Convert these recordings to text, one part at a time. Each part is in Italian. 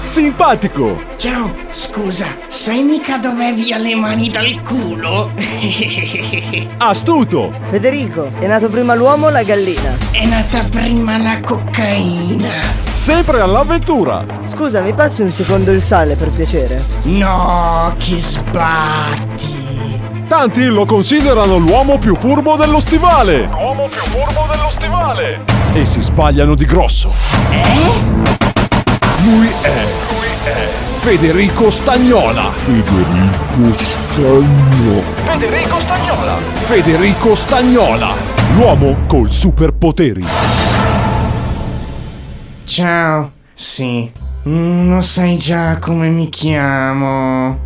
Simpatico! Ciao, scusa, sai mica dov'è via le mani dal culo? Astuto! Federico, è nato prima l'uomo o la gallina? È nata prima la cocaina. Sempre all'avventura! Scusa, mi passi un secondo il sale per piacere? No, che sbatti. Tanti lo considerano l'uomo più furbo dello stivale! L'uomo più furbo dello stivale! E si sbagliano di grosso! Eh? Lui è. Lui è. Federico Stagnola! Federico Stagnola! Federico Stagnola! Federico Stagnola! L'uomo col superpoteri! Ciao, sì. Mm, lo sai già come mi chiamo.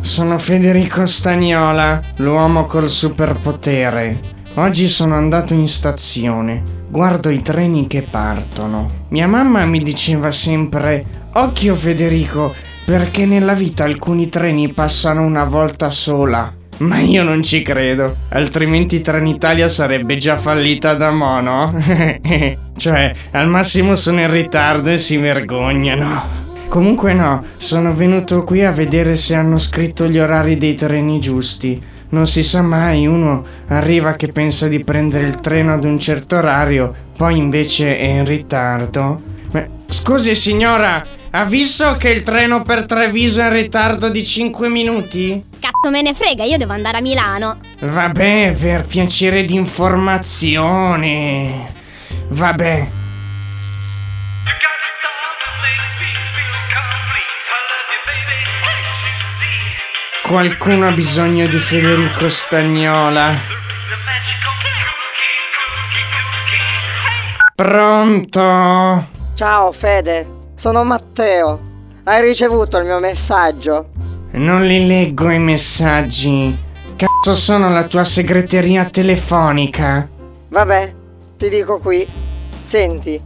Sono Federico Stagnola, l'uomo col superpotere. Oggi sono andato in stazione, guardo i treni che partono. Mia mamma mi diceva sempre, occhio Federico, perché nella vita alcuni treni passano una volta sola. Ma io non ci credo, altrimenti Trenitalia sarebbe già fallita da mono. cioè, al massimo sono in ritardo e si vergognano. Comunque no, sono venuto qui a vedere se hanno scritto gli orari dei treni giusti. Non si sa mai, uno arriva che pensa di prendere il treno ad un certo orario, poi invece è in ritardo. Ma, scusi signora, ha visto che il treno per Treviso è in ritardo di 5 minuti? Cazzo me ne frega, io devo andare a Milano. Vabbè, per piacere di informazione. Vabbè. Qualcuno ha bisogno di Federico Stagnola. Pronto? Ciao Fede, sono Matteo. Hai ricevuto il mio messaggio? Non li leggo i messaggi. Cazzo sono la tua segreteria telefonica. Vabbè, ti dico qui. Senti,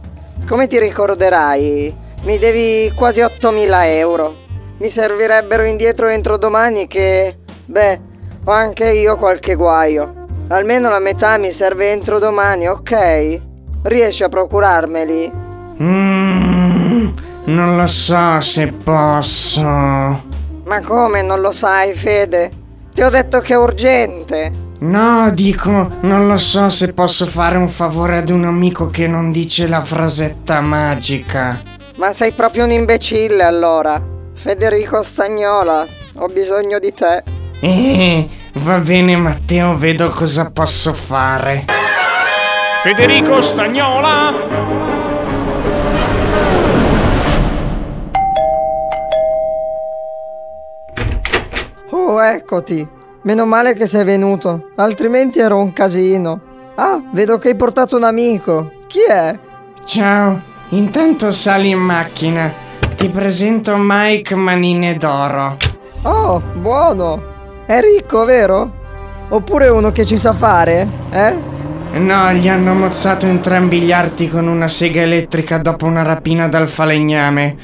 come ti ricorderai, mi devi quasi 8.000 euro. Mi servirebbero indietro entro domani che... Beh, ho anche io qualche guaio. Almeno la metà mi serve entro domani, ok? Riesci a procurarmeli? Mm, non lo so se posso. Ma come non lo sai, Fede? Ti ho detto che è urgente. No, dico, non lo so se posso fare un favore ad un amico che non dice la frasetta magica. Ma sei proprio un imbecille allora. Federico Stagnola, ho bisogno di te. Eh, va bene Matteo, vedo cosa posso fare. Federico Stagnola! Oh, eccoti. Meno male che sei venuto, altrimenti ero un casino. Ah, vedo che hai portato un amico. Chi è? Ciao, intanto sali in macchina. Ti presento Mike Manine d'Oro. Oh, buono. È ricco, vero? Oppure uno che ci sa fare, eh? No, gli hanno mozzato entrambi gli arti con una sega elettrica dopo una rapina dal falegname.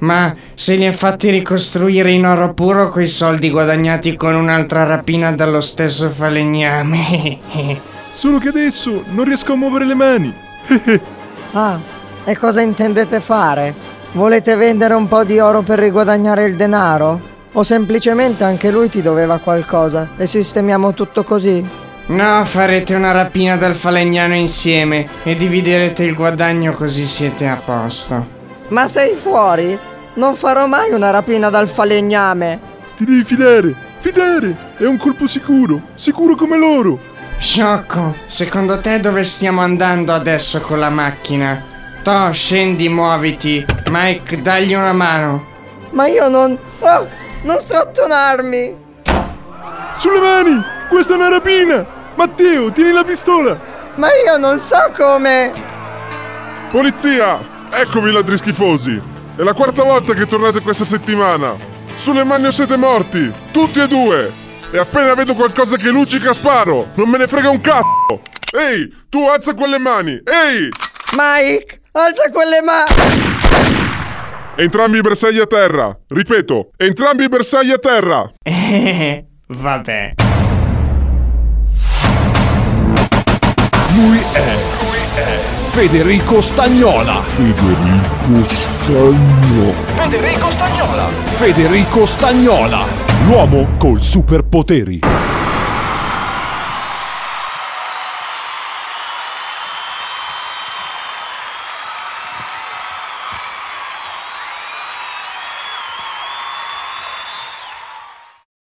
Ma se li ha fatti ricostruire in oro puro coi soldi guadagnati con un'altra rapina dallo stesso falegname. Solo che adesso non riesco a muovere le mani. ah, e cosa intendete fare? Volete vendere un po' di oro per riguadagnare il denaro? O semplicemente anche lui ti doveva qualcosa e sistemiamo tutto così? No, farete una rapina dal falegnano insieme e dividerete il guadagno così siete a posto. Ma sei fuori? Non farò mai una rapina dal falegname. Ti devi fidare, fidare! È un colpo sicuro, sicuro come loro. Sciocco, secondo te dove stiamo andando adesso con la macchina? To, scendi, muoviti. Mike, dagli una mano. Ma io non... Oh, non strattonarmi! Sulle mani! Questa è una rapina! Matteo, tieni la pistola! Ma io non so come... Polizia! Eccovi ladri schifosi! È la quarta volta che tornate questa settimana! Sulle mani o siete morti! Tutti e due! E appena vedo qualcosa che luccica sparo! Non me ne frega un cazzo! Ehi, tu alza quelle mani! Ehi! Mike! Alza quelle mani! Entrambi i bersagli a terra! Ripeto, entrambi i bersagli a terra! Eh, vabbè. Lui è. Lui è. Federico Stagnola. Federico Stagno. Federico Stagnola. Federico Stagnola. L'uomo col superpoteri.